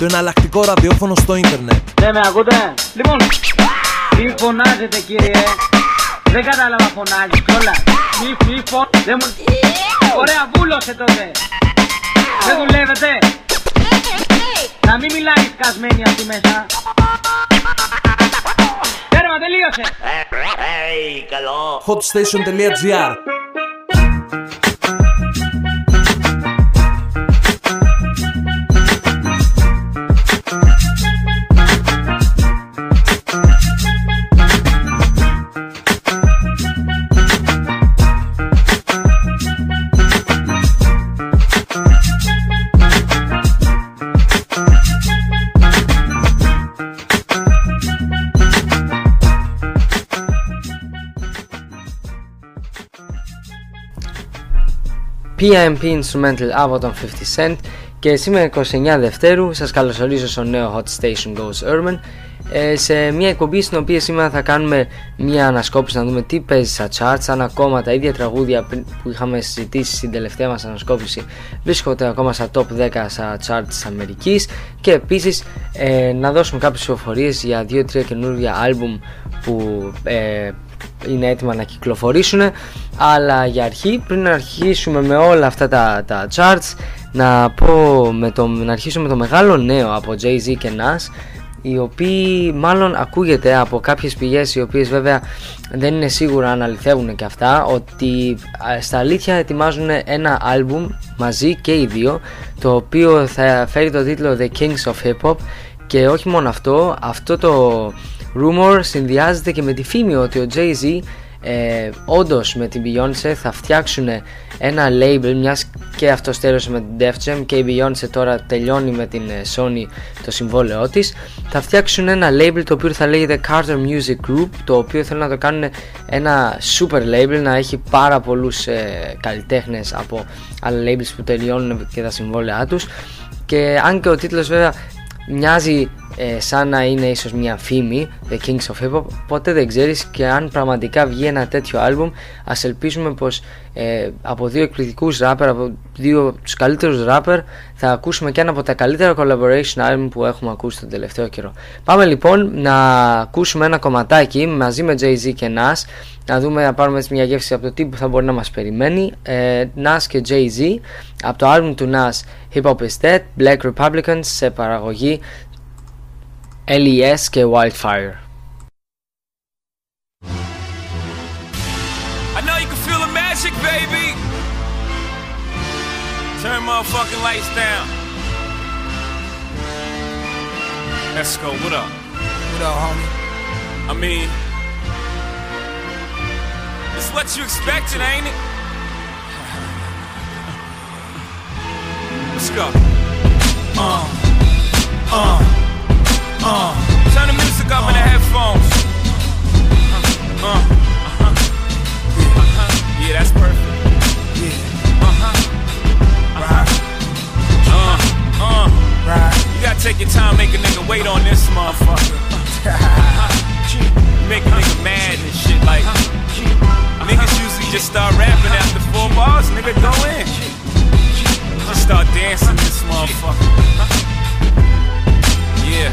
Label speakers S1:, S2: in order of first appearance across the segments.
S1: το εναλλακτικό ραδιόφωνο στο ίντερνετ.
S2: Ναι, με ακούτε. Λοιπόν, τι φωνάζετε κύριε. Δεν κατάλαβα φωνάζεις κιόλας. Μη μη φων... Δεν μου... Ωραία, βούλωσε τότε. Δεν δουλεύετε. Να μην μιλάει σκασμένη αυτή μέσα. Τέρμα, τελείωσε.
S1: hotstation.gr
S3: PMP Instrumental από τον 50 Cent και σήμερα 29 Δευτέρου σας καλωσορίζω στο νέο Hot Station Goes Urban ε, σε μια εκπομπή στην οποία σήμερα θα κάνουμε μια ανασκόπηση να δούμε τι παίζει στα charts αν ακόμα τα ίδια τραγούδια που είχαμε συζητήσει στην τελευταία μας ανασκόπηση βρίσκονται ακόμα στα top 10 στα charts της Αμερικής και επίσης ε, να δώσουμε κάποιες ψηφοφορίες για 2-3 καινούργια άλμπουμ που ε, είναι έτοιμα να κυκλοφορήσουν αλλά για αρχή πριν να αρχίσουμε με όλα αυτά τα, τα charts να πω με το, να αρχίσουμε με το μεγάλο νέο από Jay-Z και Nas οι οποίοι μάλλον ακούγεται από κάποιες πηγές οι οποίες βέβαια δεν είναι σίγουρα αν αληθεύουν και αυτά ότι στα αλήθεια ετοιμάζουν ένα άλμπουμ μαζί και οι δύο το οποίο θα φέρει το τίτλο The Kings of Hip Hop. Και όχι μόνο αυτό, αυτό το rumor συνδυάζεται και με τη φήμη ότι ο Jay-Z ε, όντως με την Beyoncé θα φτιάξουν ένα label μιας και αυτό στέρωσε με την Def Jam και η Beyoncé τώρα τελειώνει με την ε, Sony το συμβόλαιό της θα φτιάξουν ένα label το οποίο θα λέγεται Carter Music Group το οποίο θέλουν να το κάνουν ένα super label να έχει πάρα πολλούς ε, καλλιτέχνες από άλλα labels που τελειώνουν και τα συμβόλαιά τους. Και αν και ο τίτλος βέβαια μοιάζει ε, σαν να είναι ίσως μια φήμη The Kings of Hip Hop ποτέ δεν ξέρεις και αν πραγματικά βγει ένα τέτοιο άλμπουμ. Ας ελπίσουμε πως ε, από δύο εκπληκτικούς rapper από δύο τους καλύτερους rapper θα ακούσουμε και ένα από τα καλύτερα collaboration album που έχουμε ακούσει τον τελευταίο καιρό. Πάμε λοιπόν να ακούσουμε ένα κομματάκι μαζί με Jay-Z και Nas να δούμε να πάρουμε έτσι μια γεύση από το τι που θα μπορεί να μας περιμένει. Ε, Nas και Jay-Z από το album του Nas Hip Hop is Dead Black Republicans σε παραγωγή LESK wildfire.
S4: I know you can feel the magic, baby. Turn motherfucking lights down. Let's go. What up?
S5: What up, homie?
S4: I mean, it's what you expected, ain't it? Let's go. Uh, uh uh. Turn the music up in the headphones. Uh, uh, uh-huh. Yeah, uh-huh. yeah, that's perfect.
S5: Yeah,
S4: Uh-huh.
S5: right,
S4: Uh, uh.
S5: right.
S4: You gotta take your time, make a nigga wait on this motherfucker. Make a nigga mad and shit. Like, niggas usually just start rapping after four bars, nigga, go in. Just start dancing this motherfucker. Yeah,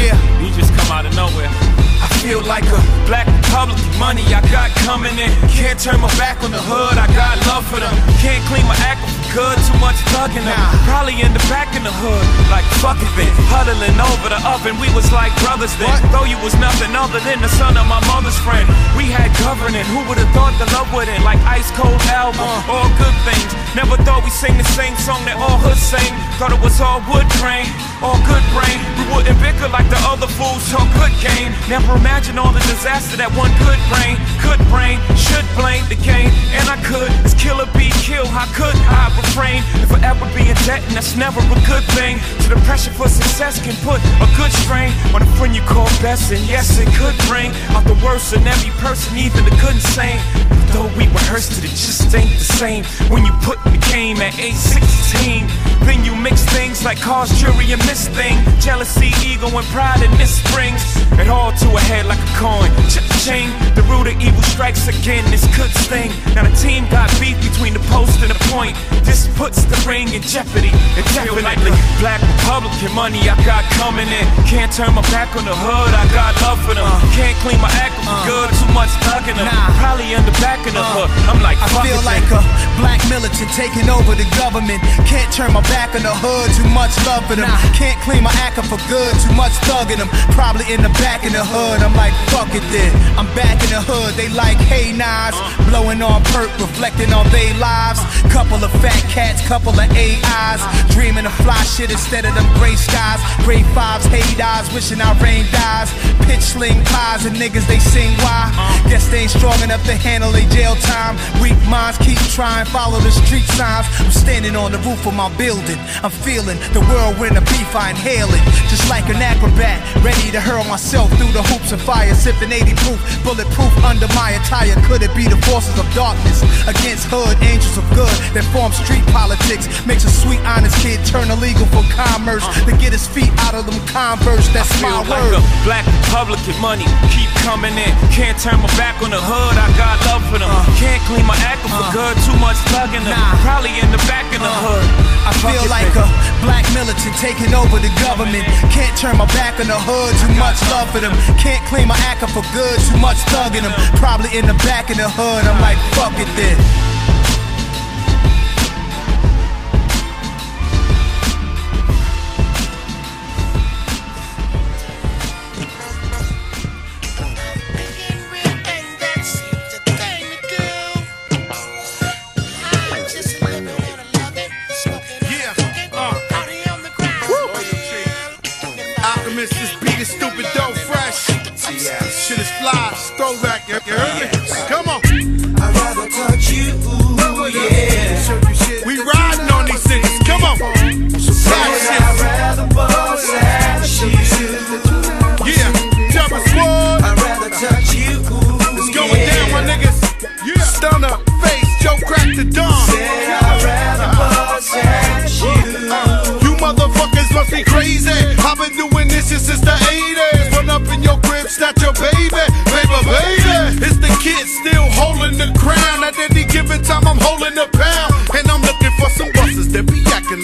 S5: yeah.
S4: you just come out of nowhere.
S5: I feel like a
S4: Black Republic, money I got coming in.
S5: can't turn my back on the hood. I got love for them.
S4: Can't clean my act for good, too much thugging them. Probably in the back in the hood, like fuck it, been huddling over the oven. We was like brothers then.
S5: What?
S4: Though you was nothing other than the son of my mother's friend. We had governing. Who would have thought the love would end? Like ice cold album,
S5: Uh.
S4: all good things. Never thought we sing the same song that all hood sing. Thought it was all wood grain, all good brain. We wouldn't bicker like the other fools, so good game. Never imagined all the disaster that one could bring. Could bring, should blame the game, and I could. It's kill or be killed. How could I refrain? If I ever be in debt, and that's never a good thing. So the pressure for success can put a good strain on a friend you call best, and yes, it could bring out the worst in every person, even the good and sane. But though we rehearsed it, it just ain't the same. When you put the game at age 16, then you mix things like cause, jury, and miss thing. Jealousy, ego, and pride, and springs it all to a head like a coin. Cha-ching, the root of evil strikes again. This could sting. Now the team got beef between the post and the point. This puts the ring in jeopardy. It definitely black Republican money I got coming in. Can't turn my back on the hood, I got love for them. Can't clean my act for uh. good, too much thugging them.
S5: Nah.
S4: Probably in the back of the uh. hood. I'm like,
S5: I feel
S4: it
S5: like a black militant taking over the government. Can't turn my back on the hood, too much love for them. Can't clean my act for good, too much thugging them. Probably in the back of the hood, I'm like, fuck it then. I'm back in the hood, they like, hey Nas. Blowing on perk, reflecting on they lives. Couple of fat cats, couple of AIs. Dreaming of fly shit instead of them gray skies. Gray fives, hate eyes, wishing our rain dies. Pitch sling pies and niggas, they sing why. Guess they ain't strong enough to handle a jail time. Weak minds keep trying, follow the street signs. I'm standing on the roof of my building. I'm feeling the whirlwind of beef, I inhale it. Just like an acrobat, ready to hurl myself through the hoops of fire. Sipping 80 proof, bulletproof under my attire. Could it be the forces of darkness against hood angels of good that form street politics? Makes a sweet, honest kid turn illegal for commerce uh. to get his feet out of them Converse. That's my
S4: Feel like
S5: word.
S4: black Republican money keep coming in. Can't turn my back on the hood, I got love for them. Can't clean my act up for uh. good, too much thugging them.
S5: Nah.
S4: Probably in the back of the uh. hood.
S5: I feel like a black militant taking over the government. Can't turn my back on the hood, too much love for them. Can't clean my act up for good, too much thugging them. Probably in the back of the hood, I'm like, fuck it then.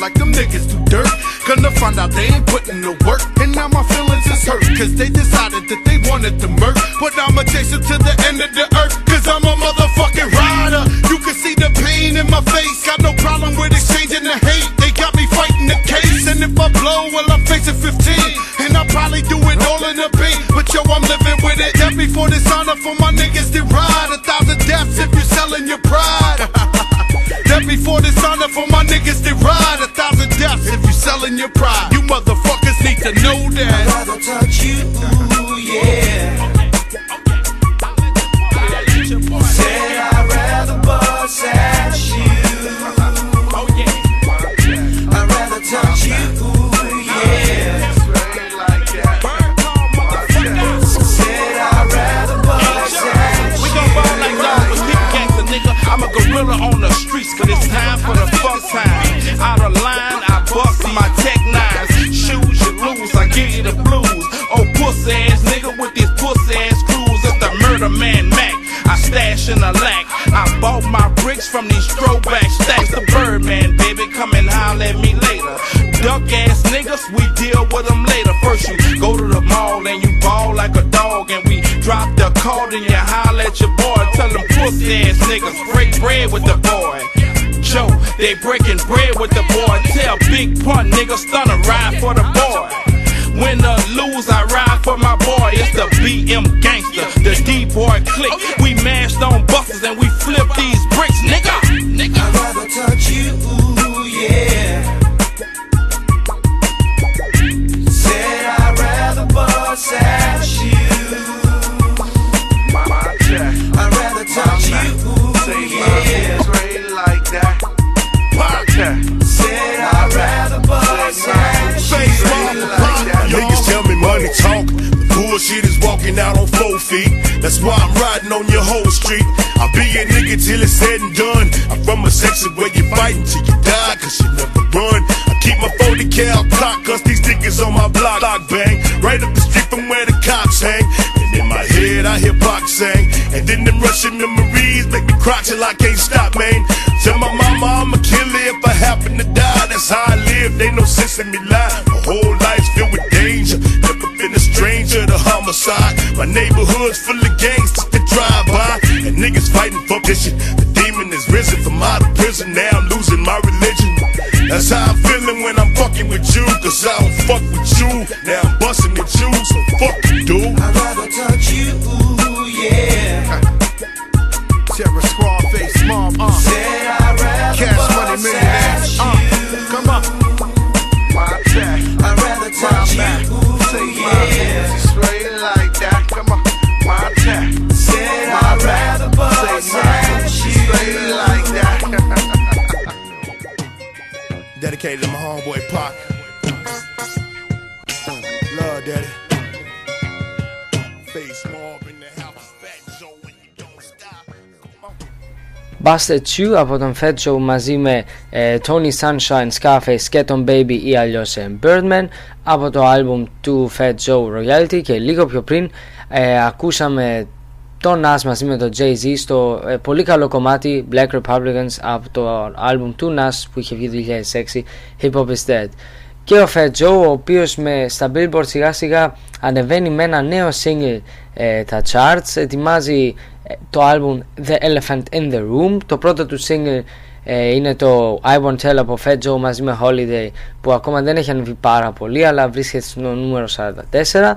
S6: Like them niggas do dirt. Gonna find out they ain't putting the work. And now my feelings is hurt. Cause they decided that they wanted to murk. But I'ma chase them to the end of the earth. Cause I'm a motherfucking rider. You can see the pain in my face. Got no problem with exchanging the hate. They got me fighting the case. And if I blow, well, I'm facing 15. And I'll probably do it all in the paint. But yo, I'm living with it. Death before dishonor for my niggas that ride. A thousand deaths if you're selling your pride. Death before dishonor for my niggas that ride. Your pride. You motherfuckers need to know
S7: I'd
S6: that.
S7: rather touch you,
S8: with the boy. Joe, they breaking bread with the boy. Tell Big Pun nigga stunner ride for the boy. Win or lose, I ride for my boy. It's the BM gangster, the D boy click.
S9: Where you fighting till you die, cause you never run. I keep my 40 cal clock, cause these niggas on my block, block bang. Right up the street from where the cops hang. And in my head, I hear sang. And then them Russian memories make me crotch till I can't stop, man. Tell my mama I'm a killer if I happen to die. That's how I live, ain't no sense in me lying. My whole life's filled with danger. Never been a stranger to homicide. My neighborhood's Cause I don't fuck with you. Now I'm busting with you. So fuck you, dude.
S7: I'd rather touch you, yeah.
S10: Terror squad face mom, uh.
S7: Said I'd rather
S10: Cash money millionaires, uh. Come on. My check.
S7: I'd rather touch
S10: back.
S7: you,
S10: Say my
S7: yeah.
S10: hands straight like that. Come on. My check.
S7: Said I'd rather bust
S10: Say my
S7: at
S10: hands
S7: you.
S10: straight like that. Dedicated to my homeboy Pac.
S3: Busted Chew από τον Fat Joe μαζί με ε, Tony Sunshine, Scarface και τον Baby ή αλλιώς ε, Birdman. Από το άλμπουμ του Fat Joe Royalty και λίγο πιο πριν ε, ακούσαμε τον Nas μαζί με τον Jay-Z στο ε, πολύ καλό κομμάτι Black Republicans από το άλμπουμ του Nas που είχε βγει το 2006 Hip Hop Is Dead. Και ο Fat Joe ο οποίος με, στα Billboard σιγά σιγά ανεβαίνει με ένα νέο single ε, τα charts ετοιμάζει ε, το album The Elephant in the Room. Το πρώτο του single ε, είναι το I Won't Tell από Fat Joe μαζί με Holiday που ακόμα δεν έχει ανεβεί πάρα πολύ αλλά βρίσκεται στο νούμερο 44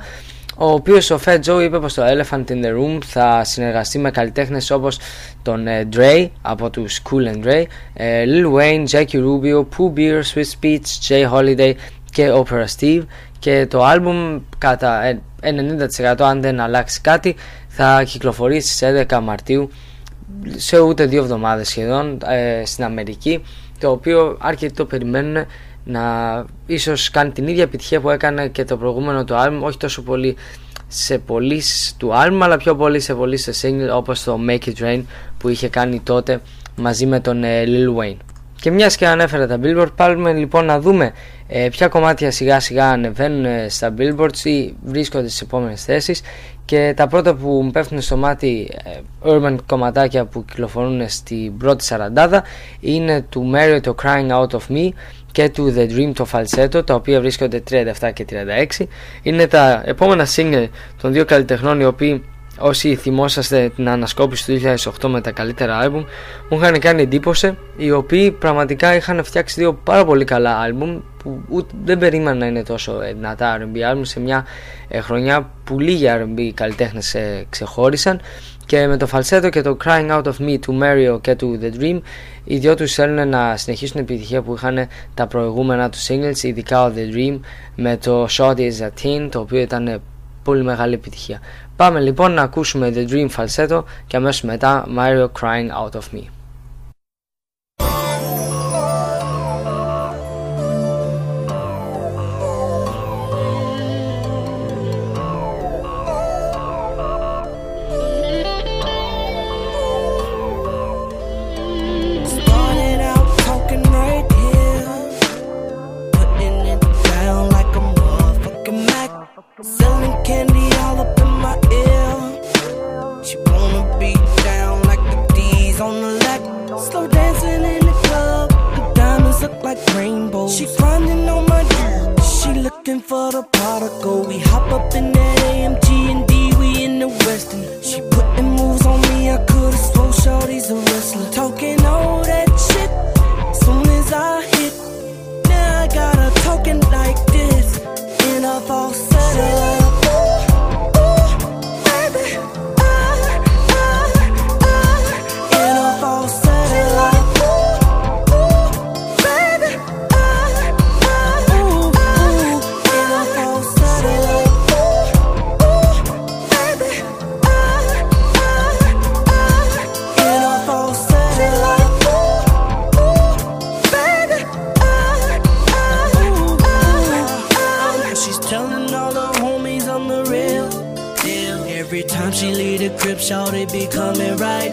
S3: ο οποίος ο Fat Joe είπε πως το Elephant in the Room θα συνεργαστεί με καλλιτέχνες όπως τον ε, Dre από τους Cool and Dre, ε, Lil Wayne, Jackie Rubio, Pooh Bear, Swiss Beats, Jay Holiday και Opera Steve. Και το άλμπουμ κατά ε, 90% αν δεν αλλάξει κάτι θα κυκλοφορήσει στις 11 Μαρτίου σε ούτε δύο εβδομάδες σχεδόν ε, στην Αμερική το οποίο αρκετοί το περιμένουν να ίσως κάνει την ίδια επιτυχία που έκανε και το προηγούμενο του άλμπουμ όχι τόσο πολύ σε πωλήσεις του άλμπουμ αλλά πιο πολύ σε πωλήσεις σε single όπως το Make It Rain που είχε κάνει τότε μαζί με τον ε, Lil Wayne. Και μιας και ανέφερα τα Billboard πάμε λοιπόν να δούμε ε, ποια κομμάτια σιγά σιγά ανεβαίνουν ε, στα Billboards ή βρίσκονται στις επόμενες θέσεις. Και τα πρώτα που μου πέφτουν στο μάτι ε, urban κομματάκια που κυκλοφορούν στην πρώτη σαραντάδα είναι του Mary το Crying Out of Me και του The Dream το Falsetto τα οποία βρίσκονται 37 και 36 είναι τα επόμενα single των δύο καλλιτεχνών οι οποίοι όσοι θυμόσαστε την ανασκόπηση του 2008 με τα καλύτερα άλμπουμ μου είχαν κάνει εντύπωση οι οποίοι πραγματικά είχαν φτιάξει δύο πάρα πολύ καλά άλμπουμ που ούτε, δεν περίμενα να είναι τόσο ε, δυνατά R&B άλμπουμ. Σε μια ε, χρονιά που λίγοι R&B καλλιτέχνες ε, ξεχώρισαν. Και με το Falsetto και το Crying Out of Me του Mario και του The Dream οι δυο τους θέλουν να συνεχίσουν την επιτυχία που είχαν τα προηγούμενα τους singles ειδικά ο The Dream με το Shot is a Teen το οποίο ήταν πολύ μεγάλη επιτυχία Πάμε λοιπόν να ακούσουμε The Dream Falsetto και αμέσως μετά Mario Crying Out of Me
S11: for particle. Oh, we hop up in that AMG and D. We in the Western. She putting moves on me. I could've swore Shorty's a wrestler. Talking all that shit. Soon as I hit, now I got her talking like this in a falsetto. It be coming right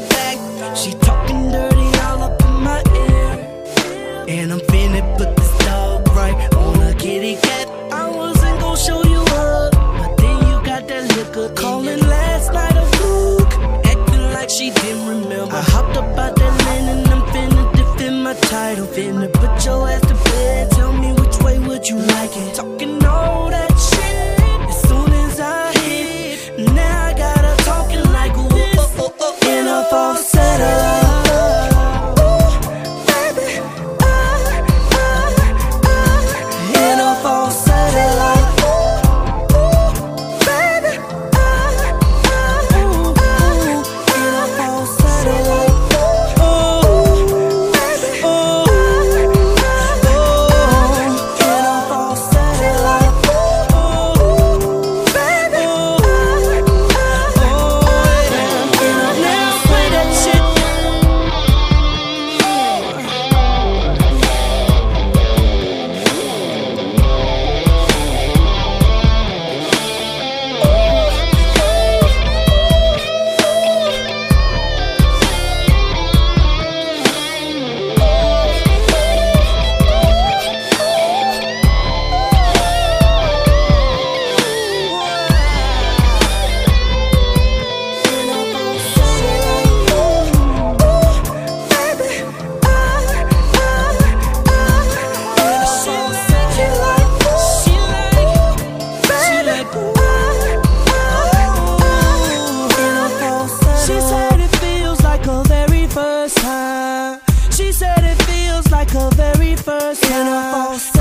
S11: first time. She said it feels like her very first time.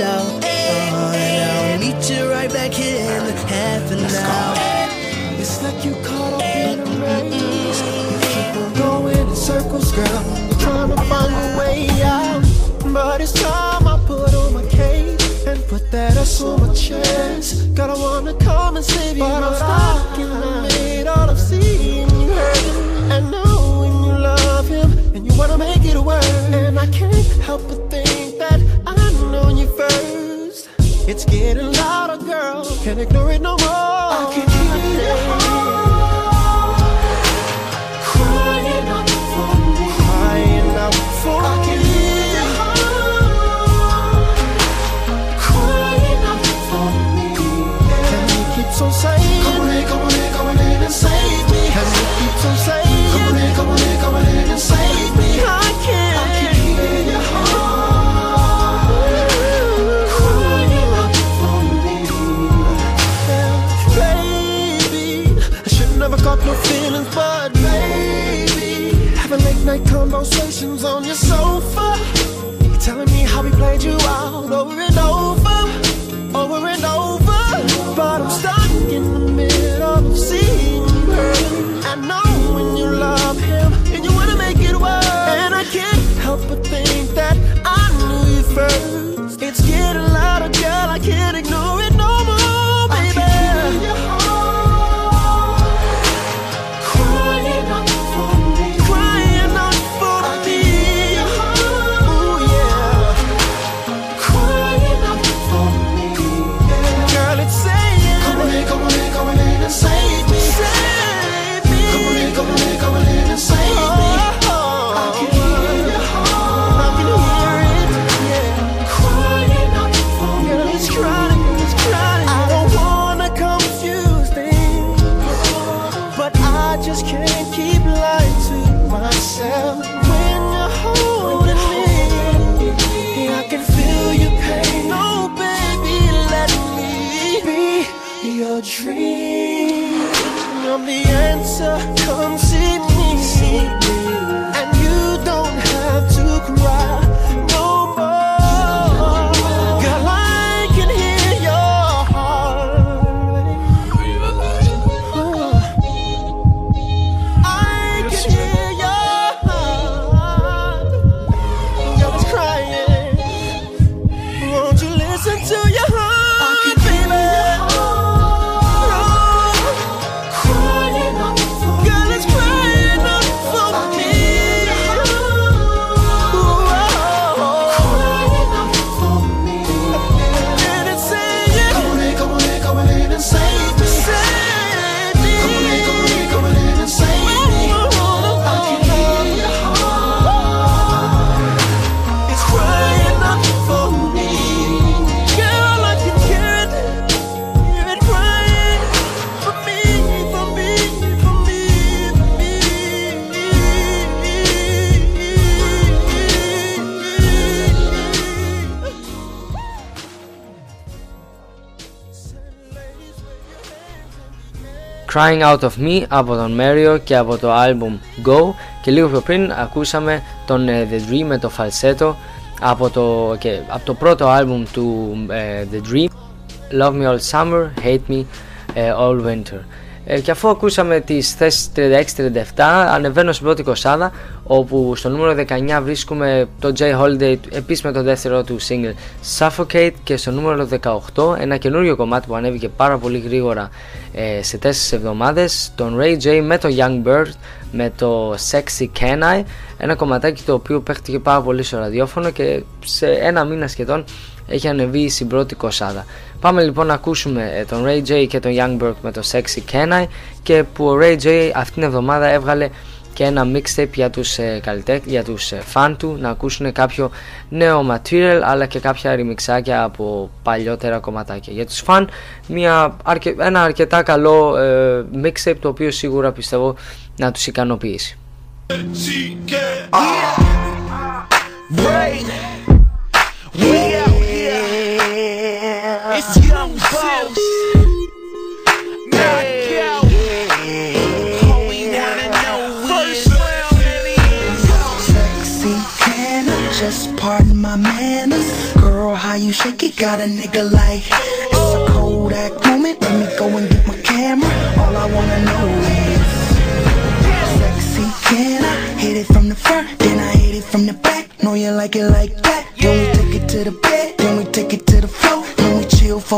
S11: out. Oh, and I'll meet you right back here in half an hour.
S12: It's like you caught up in a maze. You keep on going in circles, girl. You're trying to find a way out, but it's time I put on my cape and put that ass on my chest. Gotta wanna come and save you, but I'm stuck in the middle of seeing you hurt and knowing you love him and you wanna make it work, and I can't help but think first. It's getting louder, girl. Can't ignore it no more. conversations on your sofa. Crying Out
S3: of Me από τον Μέριο και από το album Go και λίγο πιο πριν ακούσαμε τον ε, The Dream με το falsetto από το, και, από το πρώτο album του ε, The Dream Love Me All Summer, Hate Me ε, All Winter ε, και αφού ακούσαμε τις θέσεις 36-37 ανεβαίνω στην πρώτη κοσάδα όπου στο νούμερο 19 βρίσκουμε το Jay Holiday επίσης με το δεύτερο του single Suffocate και στο νούμερο 18 ένα καινούριο κομμάτι που ανέβηκε πάρα πολύ γρήγορα ε, σε 4 εβδομάδες τον Ray J με το Young Bird με το Sexy Can I ένα κομματάκι το οποίο παίχτηκε πάρα πολύ στο ραδιόφωνο και σε ένα μήνα σχεδόν έχει ανεβεί στην πρώτη κοσάδα. Πάμε λοιπόν να ακούσουμε ε, τον Ray J και τον Youngberg με το Sexy Can I και που ο Ray J αυτήν την εβδομάδα έβγαλε και ένα mixtape για τους, ε, για τους ε, fan του να ακούσουν κάποιο νέο material αλλά και κάποια ρημιξάκια από παλιότερα κομματάκια. Για τους fan μια, ένα αρκετά καλό ε, mixtape το οποίο σίγουρα πιστεύω να τους ικανοποιήσει.
S13: It's young boss. Knockout. All we wanna know First.
S10: Sexy, can I just pardon my manners? Girl, how you shake it? Got a nigga like It's a Kodak moment, let me go and get my camera. All I wanna know is Sexy, can I hit it from the front, then I hit it from the back. Know you like it like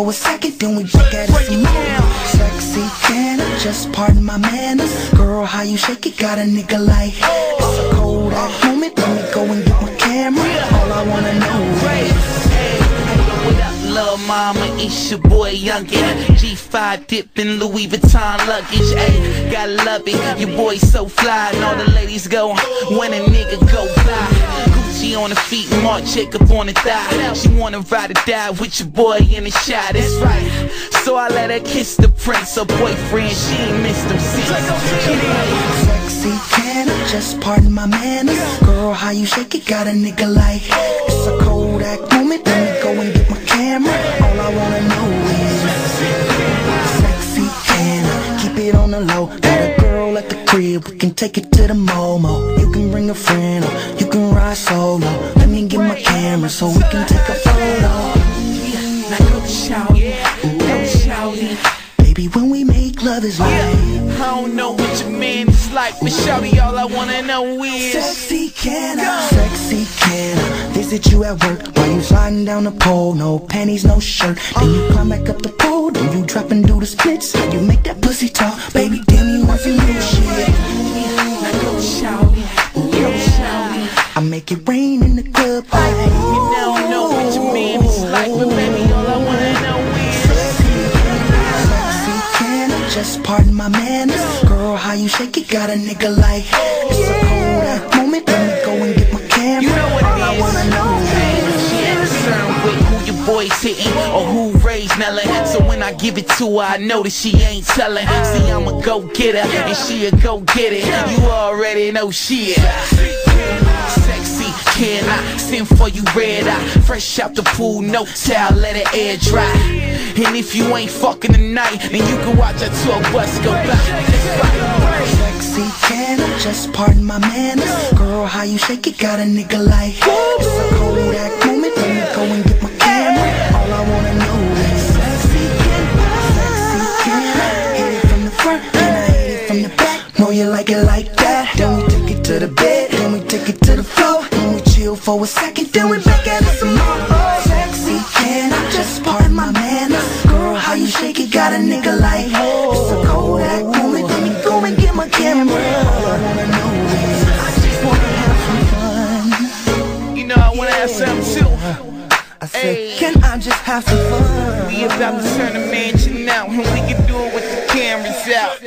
S10: for a second, then we back at it some more Sexy, can just pardon my manners? Girl, how you shake it got a nigga like It's a Kodak moment, let me go and get my camera All I wanna know is
S13: little mama? It's your boy Youngin. G5 dipping Louis Vuitton luggage. Ayy, gotta love it. Your boy so fly, and all the ladies go when a nigga go fly. Gucci on her feet, Marc Jacob on the thigh. She wanna ride or die with your boy in the shot. That's right. So I let her kiss the prince, her boyfriend. She ain't missed him since.
S10: Sexy, can I just pardon my manners? Girl, how you shake it got a nigga like It's a Kodak moment, let me go and get my camera All I wanna know is Sexy, can I keep it on the low? Got crib, we can take it to the Momo You can bring a friend or you can ride solo. Let me get my camera so we can take a photo.
S13: Now go shout it, go shout it.
S10: Baby, when we love is right
S13: I don't know what your man is like, but shawty, all I wanna know is
S10: Sexy can I, sexy can I Visit you at work while you sliding down the pole? No panties, no shirt. Then you climb back up the pole Then you drop and do the splits. You make that pussy talk? Baby, damn you want some new shit
S13: Now go shout it, go shout it.
S10: I make it rain in the club.
S13: You don't know what your man is like, but baby,
S10: just pardon my manners Girl, how you shake it got a nigga like It's a Kodak moment Let me go and get my camera
S13: You know what
S10: All I wanna know is
S13: She ain't concerned with who your boy's hitting or who raised Nellin. So when I give it to her, I know that she ain't telling. See, I'm a go getter and she a go get it. You already know she is. Can I send for you red eye? Fresh out the pool, no towel, let it air dry. And if you ain't fucking tonight, then you can watch a tour bus go by.
S10: Sexy, can I just pardon my manners? Girl, how you shake it got a nigga like It's a Kodak moment, let me go and get my camera All I wanna know is Sexy, can I, sexy, can I Hit it from the front, then I hit it from the back Know you like it like that Then we take it to the bed, chill for a second, then we back at it some more Sexy, can I just pardon my manners? Girl, how you shake it got a nigga like It's a Kodak moment, let me go and get my camera All I wanna know is I just wanna have some fun
S13: You know I wanna have some too.
S10: I said, can I just have some fun?
S13: We about to turn the mansion out, and we can do it with the cameras out.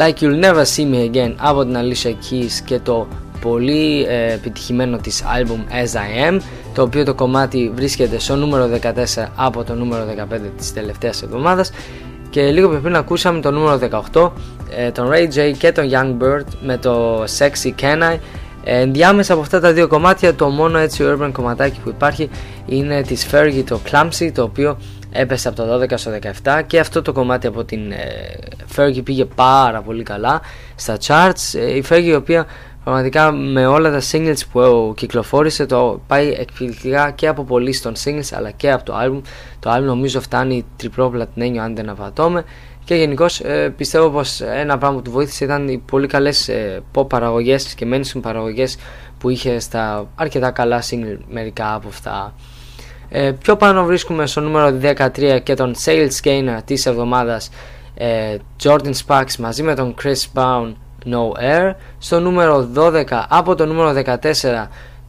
S3: Like You'll Never See Me Again. Από την Alicia Keys και το πολύ ε, επιτυχημένο της άλμπουμ As I Am το οποίο το κομμάτι βρίσκεται στο νούμερο 14 από το νούμερο 15 της τελευταίας εβδομάδας. Και λίγο πριν ακούσαμε το νούμερο 18 ε, τον Ray J και τον Young Bird με το Sexy Can I. Ε, ενδιάμεσα από αυτά τα δύο κομμάτια το μόνο έτσι urban κομματάκι που υπάρχει είναι της Fergie το Clumsy το οποίο έπεσε από το 12 στο 17 και αυτό το κομμάτι από την ε, Fergie πήγε πάρα πολύ καλά στα charts. Ε, η Fergie η οποία πραγματικά με όλα τα singles που κυκλοφόρησε το πάει εκπληκτικά και από πολύ στον singles αλλά και από το album. Το album νομίζω φτάνει τριπλό πλατινένιο αν δεν απατώμε. Και γενικώς ε, πιστεύω πως ένα πράγμα που του βοήθησε ήταν οι πολύ καλές ε, pop παραγωγές και mainstream παραγωγές που είχε στα αρκετά καλά single μερικά από αυτά. Ε, πιο πάνω βρίσκουμε στο νούμερο 13 και τον Sales Gainer της εβδομάδας. ε, Jordan Sparks μαζί με τον Chris Brown No Air. Στο νούμερο 12 από το νούμερο 14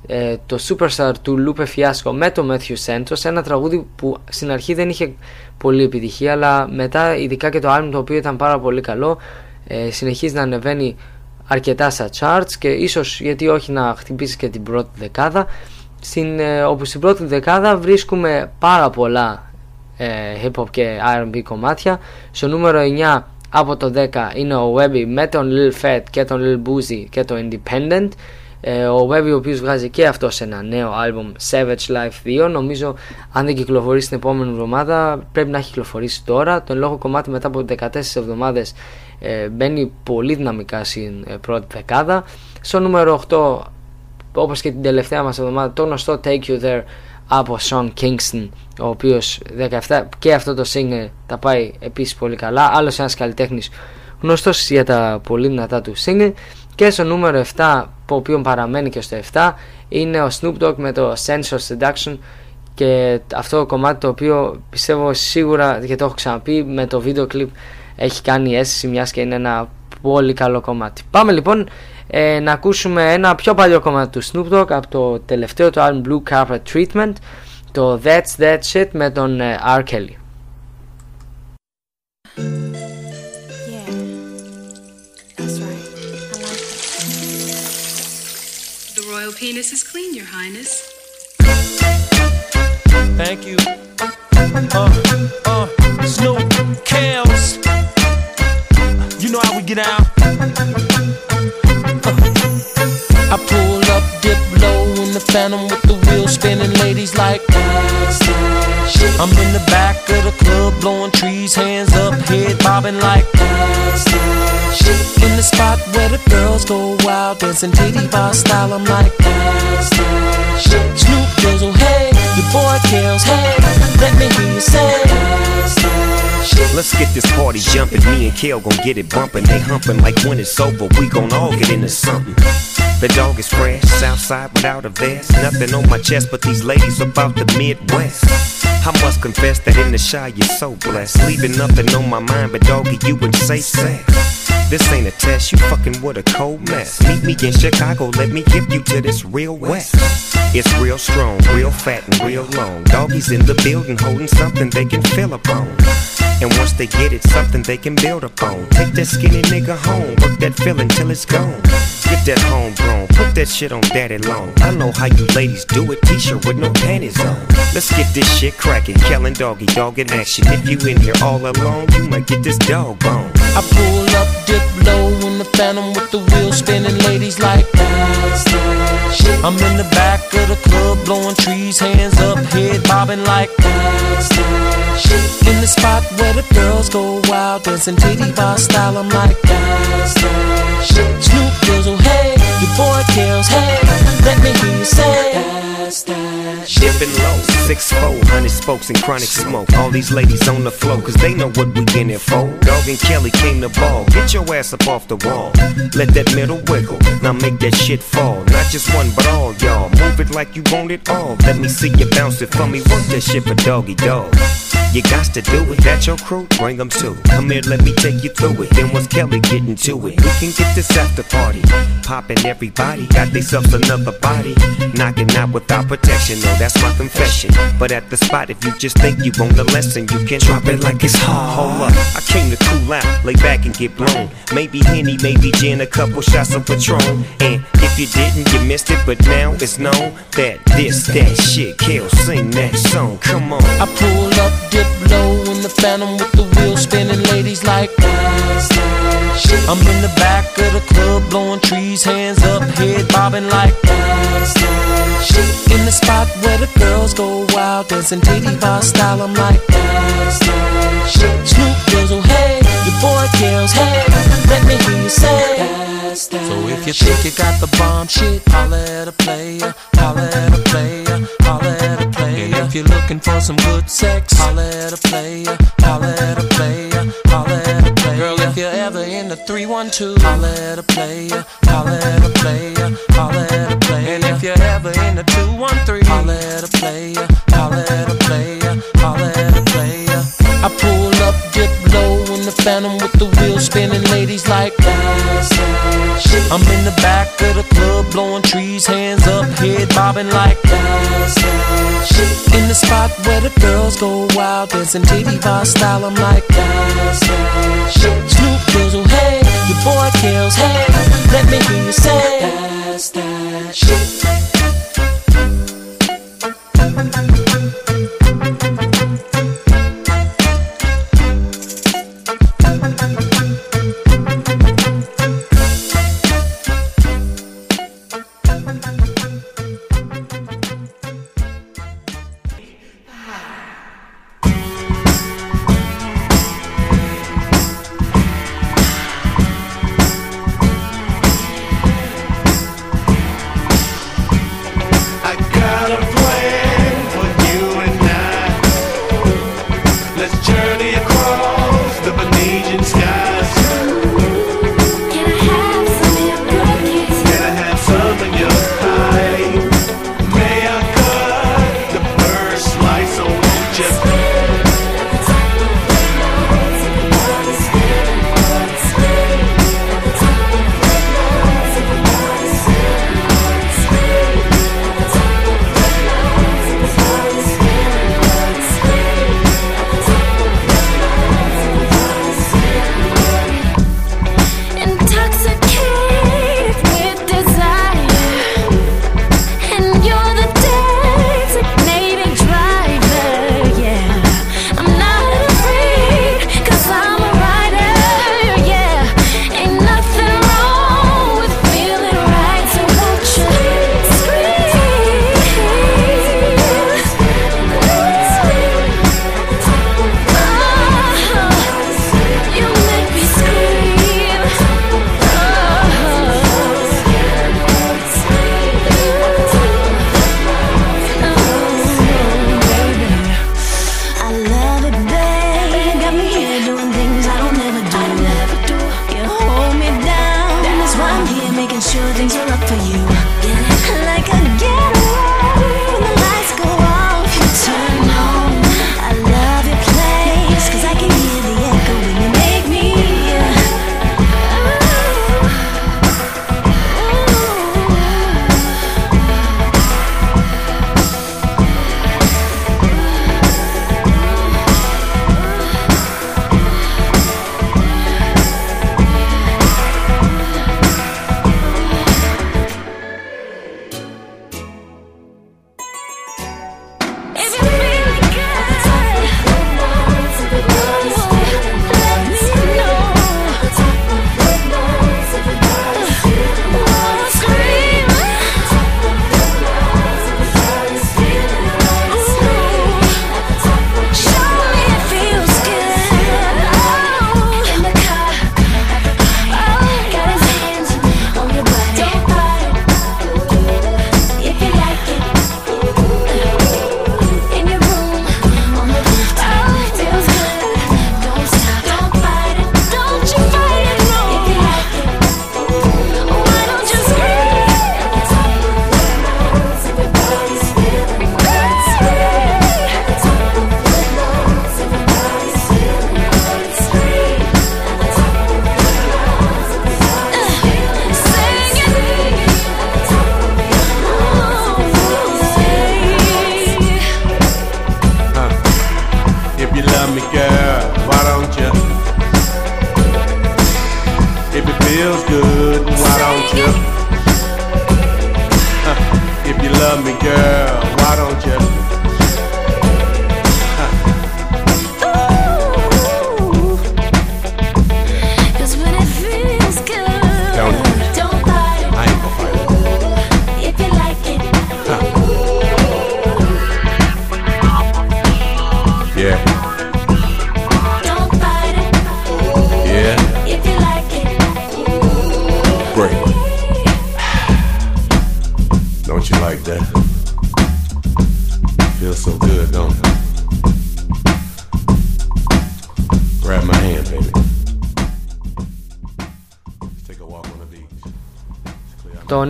S3: ε, το Superstar του Lupe Fiasco με τον Matthew Santos ένα τραγούδι που στην αρχή δεν είχε πολύ επιτυχία αλλά μετά ειδικά και το album το οποίο ήταν πάρα πολύ καλό ε, συνεχίζει να ανεβαίνει αρκετά στα charts και ίσως γιατί όχι να χτυπήσει και την πρώτη δεκάδα στην, ε, όπου στην πρώτη δεκάδα βρίσκουμε πάρα πολλά ε, hip hop και R&B κομμάτια. Στο νούμερο 9 από το 10 είναι ο Webby με τον Lil Fat και τον Lil Boozy και το Independent. Ε, ο Webby ο οποίος βγάζει και αυτός σε ένα νέο album Savage Life 2 νομίζω αν δεν κυκλοφορήσει την επόμενη εβδομάδα πρέπει να έχει κυκλοφορήσει τώρα. Το λόγο κομμάτι μετά από 14 εβδομάδες ε, μπαίνει πολύ δυναμικά στην ε, πρώτη δεκάδα. Στο νούμερο 8 όπως και την τελευταία μας εβδομάδα το γνωστό Take You There από Sean Kingston ο οποίος 17 και αυτό το single τα πάει επίσης πολύ καλά. Άλλος ένας καλλιτέχνης γνωστός για τα πολύ δυνατά του single. Και στο νούμερο 7 που οποίο παραμένει και στο 7 είναι ο Snoop Dogg με το Sensor Seduction. Και αυτό το κομμάτι το οποίο πιστεύω σίγουρα γιατί το έχω ξαναπεί με το βίντεο κλιπ έχει κάνει αίσθηση μιας και είναι ένα πολύ καλό κομμάτι. Πάμε λοιπόν ε, να ακούσουμε ένα πιο παλιό κομμάτι του Snoop Dogg από το τελευταίο του album Blue Carpet Treatment το That's That Shit με τον ε, R. Kelly.
S14: The Royal No penis is clean, Your Highness.
S15: Thank you. Uh, uh, Snoop, Kels. You know how we get out. I pull up, dip low in the phantom with the wheel spinning. Ladies like, I'm in the back of the club, blowing trees, hands up, head bobbing like, in the spot where the girls go wild, dancing titty bar style. I'm like, Snoop Dizzle, hey, your boy Kels, hey, let me hear you say.
S16: Let's get this party jumping. Me and Kale gon' get it bumping. They humping like when it's over, we gon' all get into something. The dog is fresh, Southside without a vest. Nothing on my chest, but these ladies about the Midwest. I must confess that in the shy you're so blessed. Leaving nothing on my mind, but doggy, you would say sex. This ain't a test, you fucking with a cold mess. Meet me in Chicago, let me give you to this real west. It's real strong, real fat, and real long. Doggies in the building holding something they can feel upon. And once they get it, something they can build upon. Take that skinny nigga home, work that feeling till it's gone. Get that homegrown, put that shit on daddy long. I know how you ladies do it, t-shirt with no panties on. Let's get this shit cracking, Kellen doggy dog in action. If you in here all alone, you might get this dog bone.
S15: I pull up, dip low in the phantom with the wheel spinning. Ladies like, I'm in the back of the club, blowing trees, hands up, head bobbing like, in the spot where the girls go wild, dancing titty bar style. I'm like, Snoop Dizzle, hey, your boy Kels, hey, let me hear you say.
S16: Dipping low, six four, hundred spokes and chronic smoke. All these ladies on the floor, cause they know what we in it for. Dog and Kelly came to ball. Get your ass up off the wall. Let that middle wiggle. Now make that shit fall. Not just one, but all y'all. Move it like you want it all. Let me see you bounce it for me. Work that shit for doggy dog. You got to do it. That your crew? Bring them too. Come here, let me take you through it. Then once Kelly getting to it, we can get this after party. Popping everybody, got themselves another body. Knocking out without protection, that's my confession. But at the spot, if you just think you want a lesson, you can drop it like it's hot. Hold up, I came to cool out, lay back and get blown. Maybe Henny, maybe gin, a couple shots of Patron. And if you didn't, you missed it, but now it's known that this, that shit, Kill, sing that song, come on.
S15: I pull up, dip low in the phantom with the wheel spinning. Ladies like, I'm in the back of the club, blowing trees, hands up, head bobbing like, in the spot where the girls go wild, dancing titty bar style. I'm like, that's that shit. Snoop Dizzle, oh, hey, your boy Kels, hey, let me hear you say. that's that So if you think you got the bomb shit, holla at a player, holla at a player, holla at a player. And if you're looking for some good sex, holla at a player, holla at a player, holla at a player. Girl, if you're ever in the 312, holla at a player, holla at a player, holla at a player. And if you're ever in the 213, holla at a player, holla at a player, holla at a player. I pull up, dip low phantom with the wheel spinning. Ladies like, I'm in the back of the club, blowing trees, hands up, head bobbing like, that. in the spot where the girls go wild, dancing titty bar style. I'm like, that. Snoop Dizzle, oh, hey, your boy Kels, hey, let me hear you say, that's that shit.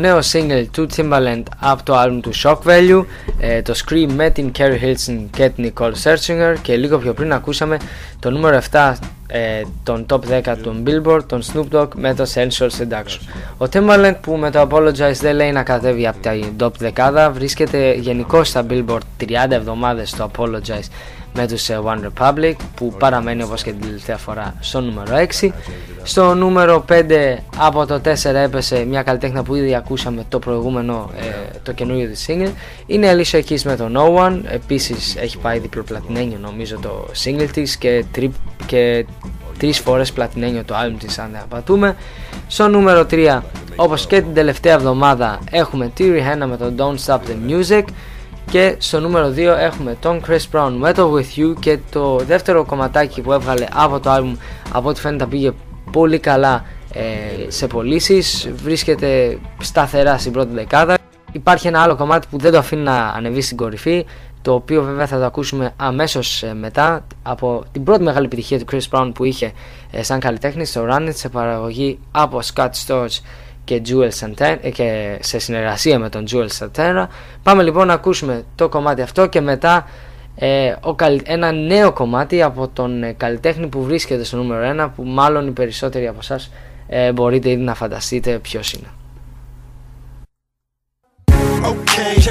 S3: Νέο single του Timbaland από το album του Shock Value, ε, το Scream με την Carrie Hilson και την Nicole Scherzinger και λίγο πιο πριν ακούσαμε το νούμερο 7 ε, των top 10 των Billboard, τον Snoop Dogg με το Sensual Seduction. Ο Timbaland που με το Apologize δεν λέει να κατέβει από την top δεκάδα, βρίσκεται γενικώ στα Billboard 30 εβδομάδες στο Apologize με τους ε, One Republic που παραμένει όπως και την τελευταία φορά στο νούμερο 6 στο νούμερο 5 από το 4 έπεσε μια καλλιτέχνα που ήδη ακούσαμε το προηγούμενο ε, το καινούριο της single. Είναι η Alicia Keys με το No One. Επίσης έχει πάει διπλοπλατινένιο νομίζω το single της και, τρι, και τρεις φορές πλατινένιο το album της αν δεν απατούμε. Στο νούμερο 3 όπως και την τελευταία εβδομάδα έχουμε τη Rihanna με το Don't Stop the Music και στο νούμερο 2 έχουμε τον Chris Brown με το With You και το δεύτερο κομματάκι που έβγαλε από το album από ό,τι φαίνεται πήγε πολύ καλά ε, σε πωλήσεις. βρίσκεται σταθερά στην πρώτη δεκάδα υπάρχει ένα άλλο κομμάτι που δεν το αφήνει να ανεβεί στην κορυφή το οποίο βέβαια θα το ακούσουμε αμέσως ε, μετά από την πρώτη μεγάλη επιτυχία του Chris Brown που είχε ε, σαν καλλιτέχνη στο Run It σε παραγωγή από Scott Storch και, Jewel Santana, ε, και σε συνεργασία με τον Jewel Santana. Πάμε λοιπόν να ακούσουμε το κομμάτι αυτό και μετά ε, ο, ένα νέο κομμάτι από τον ε, καλλιτέχνη που βρίσκεται στο νούμερο 1 που μάλλον οι περισσότεροι από εσάς ε, μπορείτε ήδη να φανταστείτε ποιος είναι.
S8: Okay,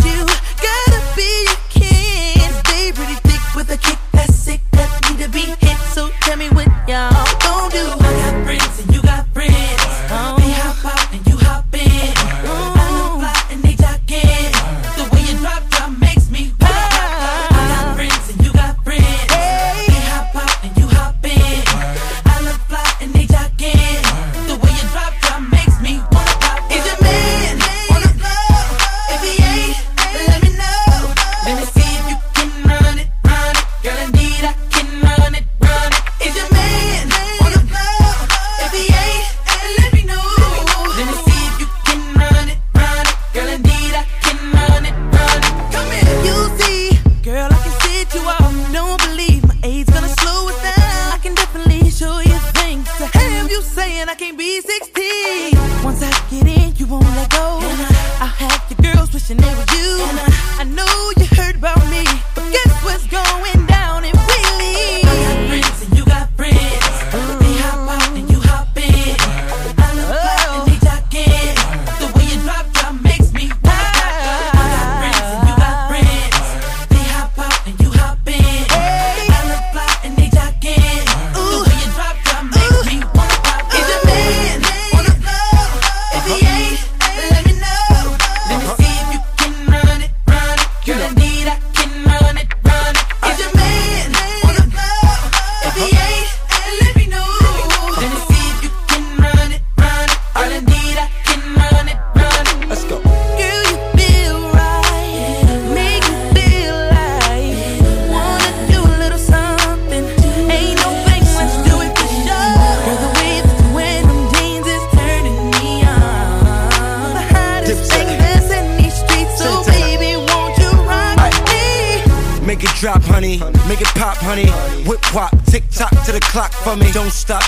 S17: you, be your kin. They pretty thick with a kick that's sick, that need to be hit. So tell me what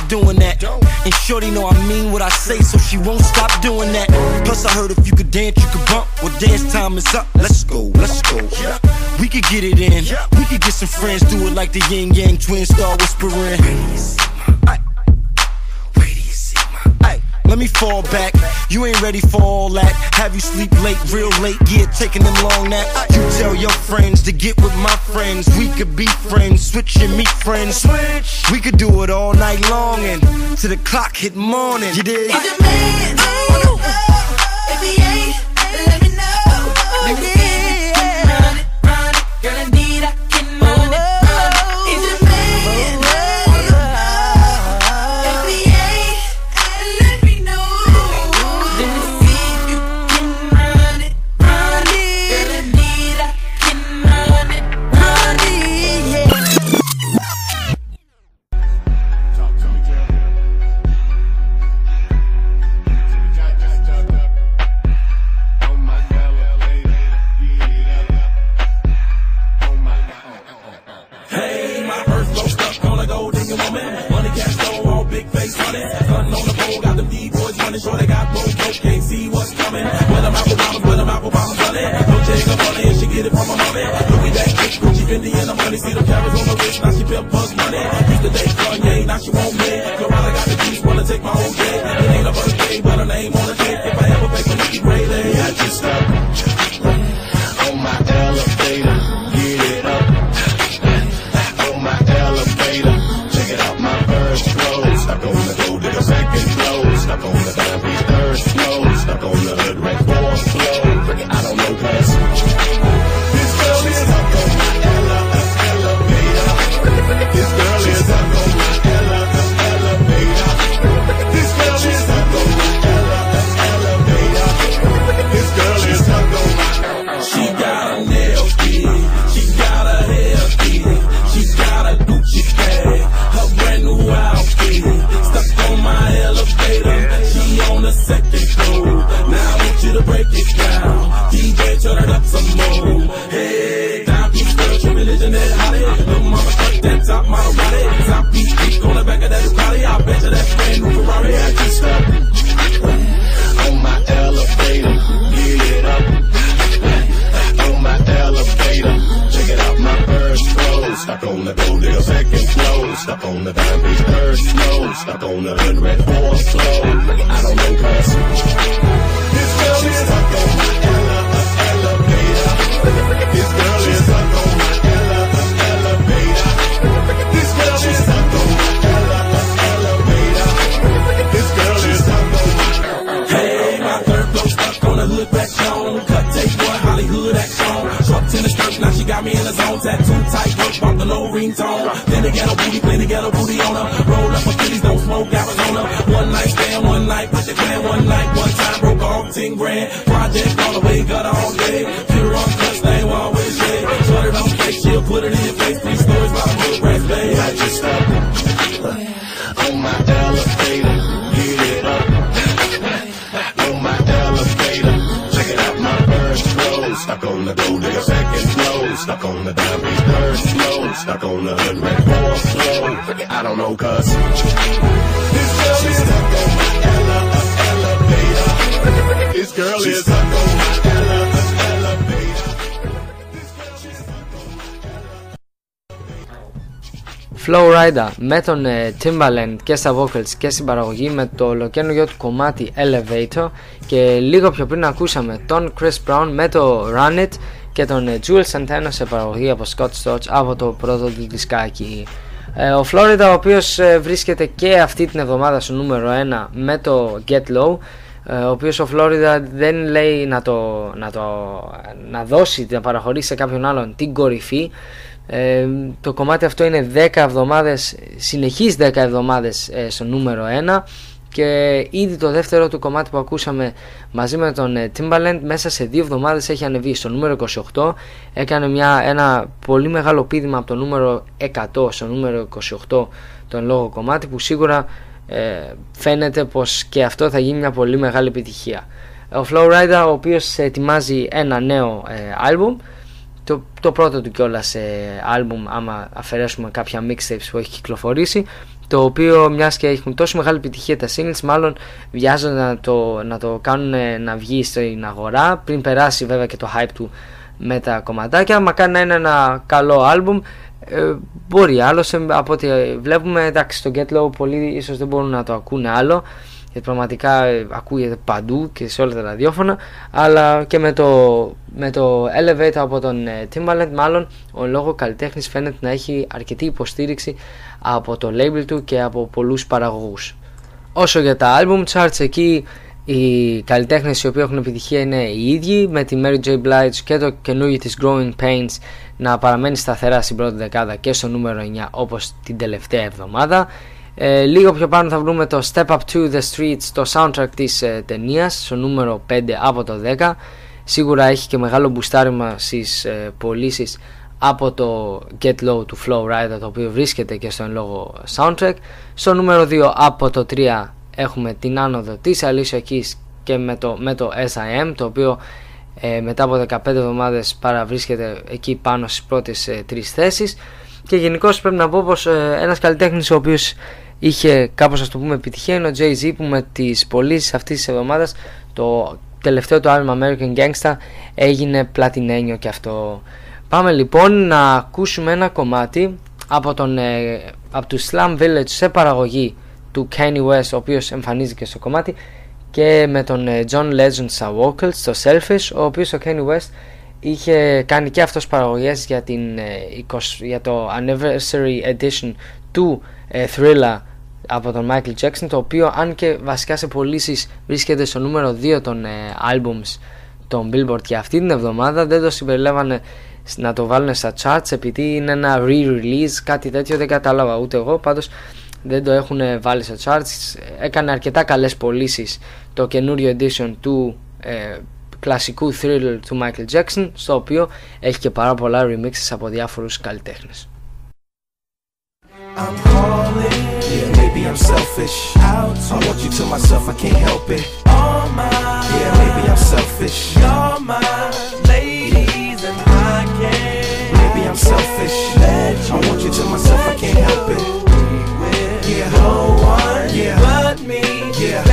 S8: doing that. And shorty know I mean what I say, so she won't stop doing that. Plus, I heard if you could dance, you could bump. Well, dance time is up. Let's go, let's go. We could get it in. We could get some friends, do it like the Ying Yang Twins, star whispering. Let me fall back. You ain't ready for all that. Have you sleep late, real late? Yeah, taking them long naps. You tell your friends to get with my friends. We could be friends, switch and meet friends. Switch. We could do it all night long and to the clock hit morning. You
S18: did. It man, If he ain't
S13: Flow
S3: Rider με τον ε, Timbaland και στα vocals και στην παραγωγή με το ολοκένουργιο του κομμάτι Elevator και λίγο πιο πριν ακούσαμε τον Chris Brown με το Run It και τον ε, Jules Santana σε παραγωγή από Scott Storch από το πρώτο του δισκάκι. Ε, ο Florida ο οποίος βρίσκεται και αυτή την εβδομάδα στο νούμερο 1 με το Get Low ο οποίος ο Florida δεν λέει να, το, να, το, να δώσει, να παραχωρήσει σε κάποιον άλλον την κορυφή ε, το κομμάτι αυτό είναι 10 εβδομάδες, συνεχείς 10 εβδομάδες ε, στο νούμερο 1 και ήδη το δεύτερο του κομμάτι που ακούσαμε μαζί με τον ε, Timbaland μέσα σε 2 εβδομάδες έχει ανεβεί στο νούμερο 28 έκανε μια, ένα πολύ μεγάλο πίδημα από το νούμερο 100 στο νούμερο 28 τον λόγο κομμάτι που σίγουρα φαίνεται πως και αυτό θα γίνει μια πολύ μεγάλη επιτυχία. Ο Flowrider ο οποίος ετοιμάζει ένα νέο ε, album το, το πρώτο του κιόλας σε άλμπουμ άμα αφαιρέσουμε κάποια mixtapes που έχει κυκλοφορήσει το οποίο μιας και έχουν τόσο μεγάλη επιτυχία τα singles μάλλον βιάζονται να το, να το κάνουν να βγει στην αγορά πριν περάσει βέβαια και το hype του με τα κομματάκια. Μακάρι να είναι ένα καλό άλμπουμ. Ε, μπορεί άλλο από ό,τι βλέπουμε εντάξει στο Get Low πολλοί ίσως δεν μπορούν να το ακούνε άλλο γιατί πραγματικά ε, ακούγεται παντού και σε όλα τα ραδιόφωνα αλλά και με το, με το Elevate από τον ε, Timbaland μάλλον ο λόγο καλλιτέχνης φαίνεται να έχει αρκετή υποστήριξη από το label του και από πολλούς παραγωγούς όσο για τα album charts εκεί οι καλλιτέχνες οι οποίοι έχουν επιτυχία είναι οι ίδιοι με τη Mary J. Blige και το καινούργιο της Growing Pains να παραμένει σταθερά στην πρώτη δεκάδα και στο νούμερο 9 όπως την τελευταία εβδομάδα ε, λίγο πιο πάνω θα βρούμε το Step Up to the Streets, το soundtrack της ε, ταινίας, στο νούμερο 5 από το 10. Σίγουρα έχει και μεγάλο μπουστάριμα στις ε, πωλήσεις από το Get Low του Flow Rider, το οποίο βρίσκεται και στο εν λόγω soundtrack. Στο νούμερο 2 από το 3 έχουμε την άνοδο της Alicia Keys και με το, με το SIM, το οποίο ε, μετά από 15 εβδομάδες παραβρίσκεται εκεί πάνω στις πρώτες ε, τρεις θέσεις και γενικώς πρέπει να πω πως ε, ένας καλλιτέχνης ο οποίος είχε κάπως ας το πούμε επιτυχία είναι ο Jay-Z που με τις πωλήσεις αυτής της εβδομάδας το τελευταίο του άλμα American Gangsta έγινε πλατινένιο και αυτό. Πάμε λοιπόν να ακούσουμε ένα κομμάτι από, τον, ε, από τους Slam Village σε παραγωγή του Kanye West ο οποίος εμφανίζεται στο κομμάτι και με τον ε, John Legend στα vocals, το Selfish ο οποίος ο Kanye West είχε κάνει και αυτός παραγωγές για, την, ε, 20, για το anniversary edition του ε, Thriller από τον Michael Jackson το οποίο αν και βασικά σε πωλήσεις βρίσκεται στο νούμερο 2 των ε, albums των Billboard και αυτή την εβδομάδα δεν το συμπεριλέβανε να το βάλουν στα charts επειδή είναι ένα re-release κάτι τέτοιο δεν κατάλαβα ούτε εγώ. Πάντως δεν το έχουν βάλει στα charts. Έκανε αρκετά καλές πωλήσεις το καινούριο edition του ε, κλασικού thriller του Michael Jackson στο οποίο έχει και πάρα πολλά remixes από διάφορους καλλιτέχνες.
S18: I'm calling. Yeah, maybe I'm selfish. I want you to myself, I can't help it. All mine. Yeah, maybe I'm selfish. You're mine, ladies, and I can't. Maybe I'm selfish. I want you to myself, I can't help it. Yeah, no one yeah. but me. Yeah,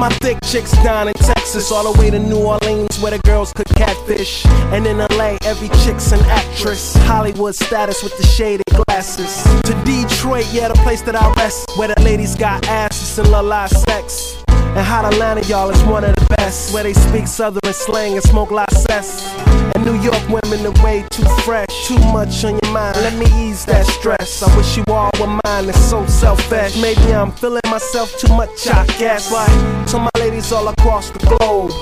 S19: my thick chicks down in Texas, all the way to New Orleans, where the girls could catfish. And in LA, every chick's an actress. Hollywood status with the shaded glasses. To Detroit, yeah, the place that I rest, where the ladies got asses and la la sex. And hot Atlanta, y'all, is one of the best, where they speak southern slang and smoke la cess. And New York women are way too fresh, too much on your mind. Let me ease that stress. I wish you all were mine, it's so selfish. Maybe I'm feeling myself too much, I guess. But to my ladies all across the globe.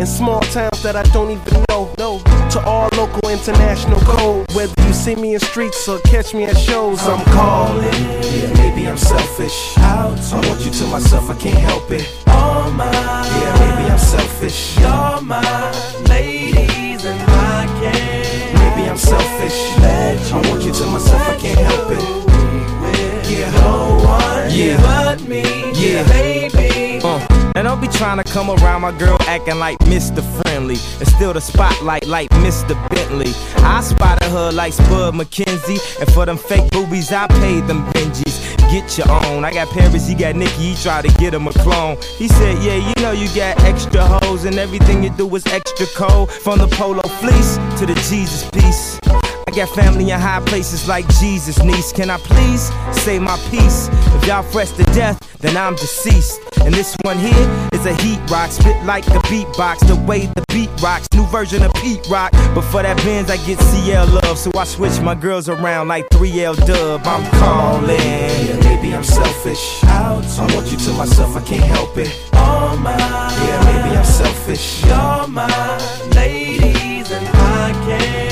S19: In small towns that I don't even know. No. To all local international code. Whether you see me in streets or catch me at shows, I'm calling.
S18: Yeah, maybe I'm selfish. Out I want you to myself, I can't help it. All mine. Yeah, maybe I'm selfish. You're mine, ladies, and I can't. Maybe I'm selfish. Let I want you to myself, I can't help it. Yeah, no one
S5: Yeah.
S18: but me.
S5: Yeah.
S18: baby.
S5: Uh, and don't be trying to come around my girl acting like Mr. Friendly. And still the spotlight like Mr. Bentley. I spotted her like Spud McKenzie. And for them fake boobies, I paid them Benjis. Get your own. I got Paris, he got Nicky, he tried to get him a clone. He said, Yeah, you know you got extra hoes, and everything you do is extra cold. From the polo fleece to the Jesus piece. Got family in high places like Jesus, niece. Can I please say my piece? If y'all fresh to death, then I'm deceased. And this one here is a heat rock, spit like a beatbox. The way the beat rocks, new version of Pete Rock. But for that Benz, I get CL love, so I switch my girls around like 3L Dub. I'm calling.
S18: Yeah, maybe I'm selfish. Out I want you to myself, I can't help it. All mine. Yeah, maybe I'm selfish. You're mine, ladies, and I can't.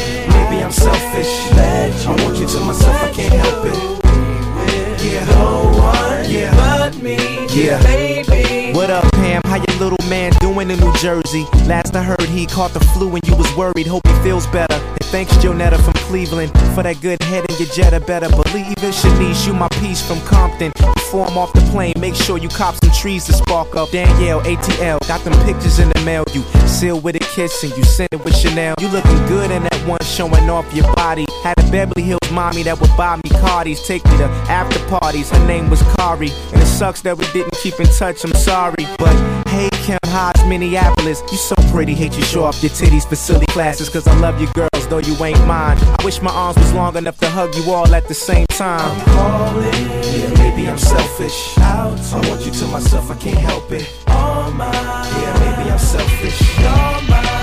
S18: I'm selfish. I want you to myself, I can't help it. Yeah, no one yeah. but me.
S5: Yeah.
S18: baby.
S5: What up, Pam? How little man doing in New Jersey? Last I heard, he caught the flu and you was worried. Hope he feels better. And thanks, Jonetta from Cleveland, for that good head and your Jetta. Better believe it, Shanice, you my piece from Compton.
S20: Before I'm off the plane, make sure you cop some trees to spark up. Danielle, ATL, got them pictures in the mail. You seal with a kiss and you send it with Chanel. You looking good in that one showing off your body. Had a Beverly Hills mommy that would buy me cardies, take me to after parties. Her name was Kari, and it sucks that we didn't keep in touch. I'm sorry, but hey, Kim Hodge, Minneapolis, you so pretty. Hate you show off your titties for silly classes, cause I love you girls, though you ain't mine. I wish my arms was long enough to hug you all at the same time. I'm calling, yeah, maybe I'm selfish. Out, I want you to myself, I can't help it. All mine, yeah, maybe I'm selfish. All mine,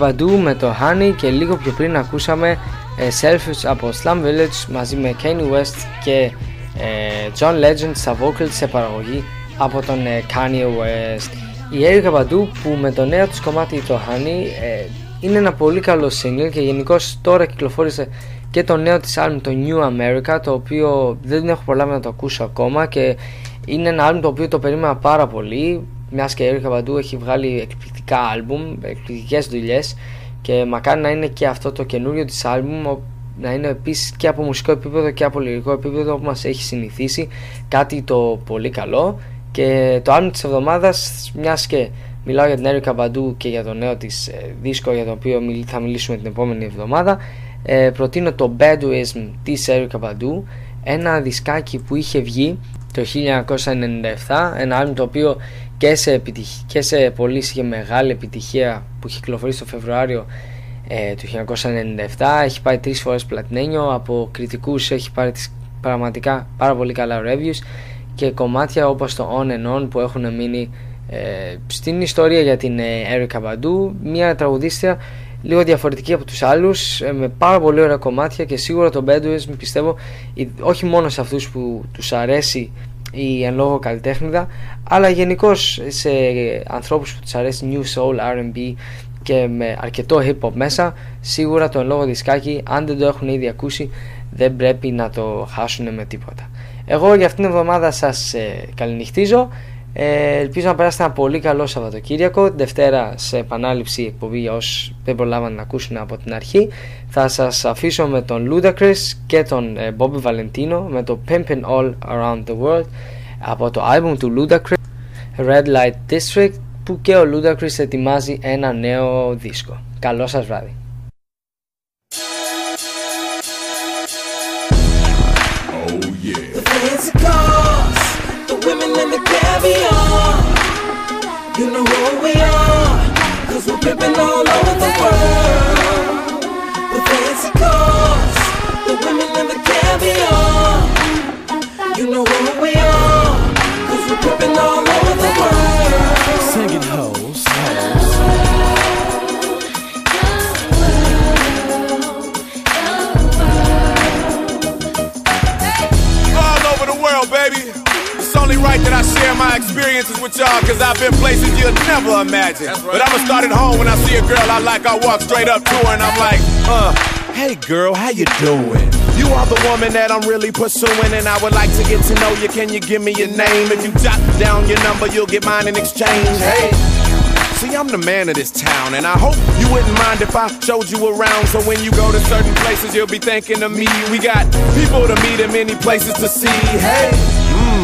S3: Erica Badu με το Honey και λίγο πιο πριν ακούσαμε ε, Selfish από Slum Village μαζί με Kanye West και ε, John Legend στα vocals σε παραγωγή από τον ε, Kanye West. Η Erica Badu που με το νέο της κομμάτι το Honey ε, είναι ένα πολύ καλό single και γενικώ τώρα κυκλοφόρησε και το νέο της album το New America το οποίο δεν έχω προλάβει να το ακούσω ακόμα και είναι ένα album το οποίο το περίμενα πάρα πολύ μιας και η Erica Badu έχει βγάλει εκπληκτικά άλμπουμ, εκπληκτικές δουλειές και μακάρι να είναι και αυτό το καινούριο της άλμπουμ ο- να είναι επίσης και από μουσικό επίπεδο και από λυρικό επίπεδο που μας έχει συνηθίσει κάτι το πολύ καλό. Και το άλμπουμ της εβδομάδας μιας και μιλάω για την Έρικα Μπαντού και για το νέο της ε, δίσκο για το οποίο μιλ- θα μιλήσουμε την επόμενη εβδομάδα ε, προτείνω το Baduism της Έρικα Μπαντού ένα δισκάκι που είχε βγει το 1997 ένα άλμπουμ το οποίο και σε, επιτυχ... και σε πωλήσει είχε μεγάλη επιτυχία που είχε κυκλοφορήσει το Φεβρουάριο ε, του 1997 έχει πάει τρεις φορές πλατινένιο από κριτικούς έχει πάρει τις πραγματικά πάρα πολύ καλά reviews και κομμάτια όπως το On and On που έχουν μείνει ε, στην ιστορία για την ε, Erica Badu μια τραγουδίστρια λίγο διαφορετική από τους άλλους ε, με πάρα πολύ ωραία κομμάτια και σίγουρα το Bedouism πιστεύω η- όχι μόνο σε αυτούς που τους αρέσει η εν λόγω καλλιτέχνηδα αλλά γενικώς σε ανθρώπους που τους αρέσει New Soul, R&B και με αρκετό hip hop μέσα σίγουρα το εν λόγω δισκάκι αν δεν το έχουν ήδη ακούσει δεν πρέπει να το χάσουν με τίποτα. Εγώ για αυτήν την εβδομάδα σας ε, καληνυχτίζω ε, ελπίζω να περάσετε ένα πολύ καλό Σαββατοκύριακο. Την Δευτέρα σε επανάληψη εκπομπή για όσους δεν προλάβαν να ακούσουν από την αρχή. Θα σας αφήσω με τον Ludacris και τον ε, Bobby Valentino με το Pimpin' All Around the World από το album του Ludacris Red Light District που και ο Ludacris ετοιμάζει ένα νέο δίσκο. Καλό σας βράδυ.
S18: The caviar. You know who we are, cause we're pimping all over the world.
S4: Never imagine. But I'ma start at home when I see a girl I like, I walk straight up to her and I'm like, uh, hey girl, how you doing? You are the woman that I'm really pursuing, and I would like to get to know you. Can you give me your name? If you jot down your number, you'll get mine in exchange. Hey. See, I'm the man of this town, and I hope you wouldn't mind if I showed you around. So when you go to certain places, you'll be thinking of me. We got people to meet and many places to see. Hey,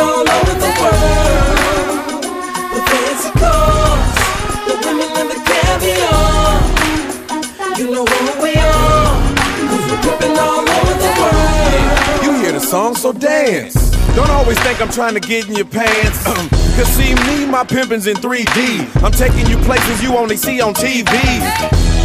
S18: all over the world. Fancy cars, the women the caviar. You know we we're all over the world.
S4: You hear the song, so dance. Don't always think I'm trying to get in your pants. Cause see me, my pimpin's in 3D. I'm taking you places you only see on TV.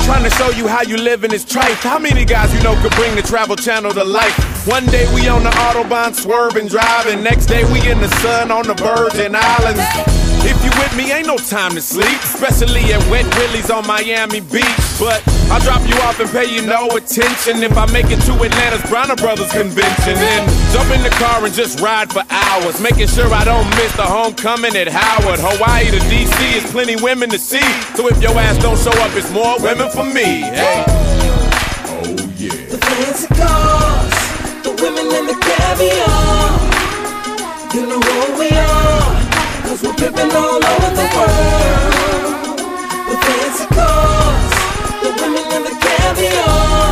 S4: Trying to show you how you live in this trife. How many guys you know could bring the travel channel to life? One day we on the Autobahn swerving, driving. Next day we in the sun on the Virgin Islands. You with me, ain't no time to sleep. Especially at Wet Willie's on Miami Beach. But I'll drop you off and pay you no attention if I make it to Atlanta's Bronner Brothers convention. Then jump in the car and just ride for hours. Making sure I don't miss the homecoming at Howard. Hawaii to DC is plenty women to see. So if your ass don't show up, it's more women for me. Hey.
S18: The fancy cars, the women and the caviar. You know who we are, cause all over the world. Fancy cars, the women the caviar.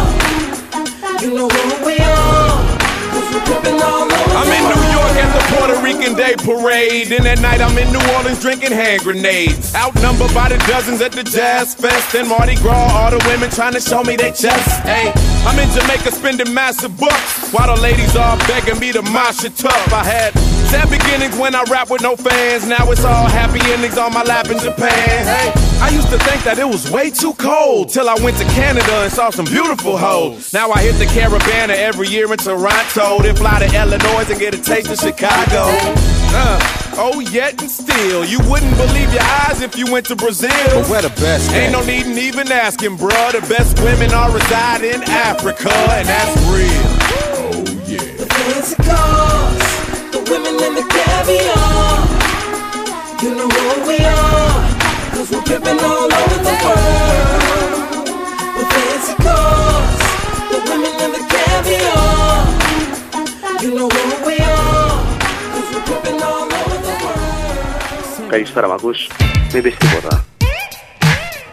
S18: You know who we are, all
S4: I'm in. New York at the Puerto Rican Day Parade. Then at night I'm in New Orleans drinking hand grenades. Outnumbered by the dozens at the Jazz Fest. And Mardi Gras, all the women trying to show me their chest. Hey, I'm in Jamaica spending massive bucks. While the ladies are begging me to mosh it up I had sad beginnings when I rap with no fans. Now it's all happy endings on my lap in Japan. Hey, I used to think that it was way too cold. Till I went to Canada and saw some beautiful hoes. Now I hit the Caribana every year in Toronto. Then fly to Illinois and get a taste of Chicago. Uh, oh, yet and still, you wouldn't believe your eyes if you went to Brazil.
S5: But where the best
S4: Ain't no need in even asking, bruh. The best women are reside in Africa, and that's real.
S18: Oh, yeah. The fancy cars, the women and the caviar.
S21: Καλησπέρα. Μην πεις τίποτα.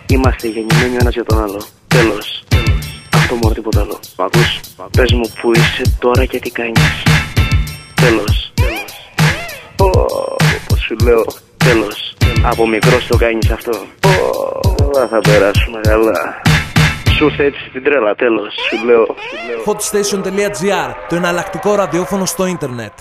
S21: Είμαστε γεννημένοι ο για τον άλλο. Τέλος. Τέλος. Αυτό μόνο τίποτα άλλο. Μ' Πες μου που είσαι τώρα και τι κάνεις. Τέλος. Ω, Πώς σου λέω. Τέλος. Από μικρός το κάνεις αυτό. Ω, Καλά θα περάσουμε καλά. Σου ήρθε έτσι στην τρέλα, τέλος. Σου λέω.
S1: Hotstation.gr, το εναλλακτικό ραδιόφωνο στο ίντερνετ.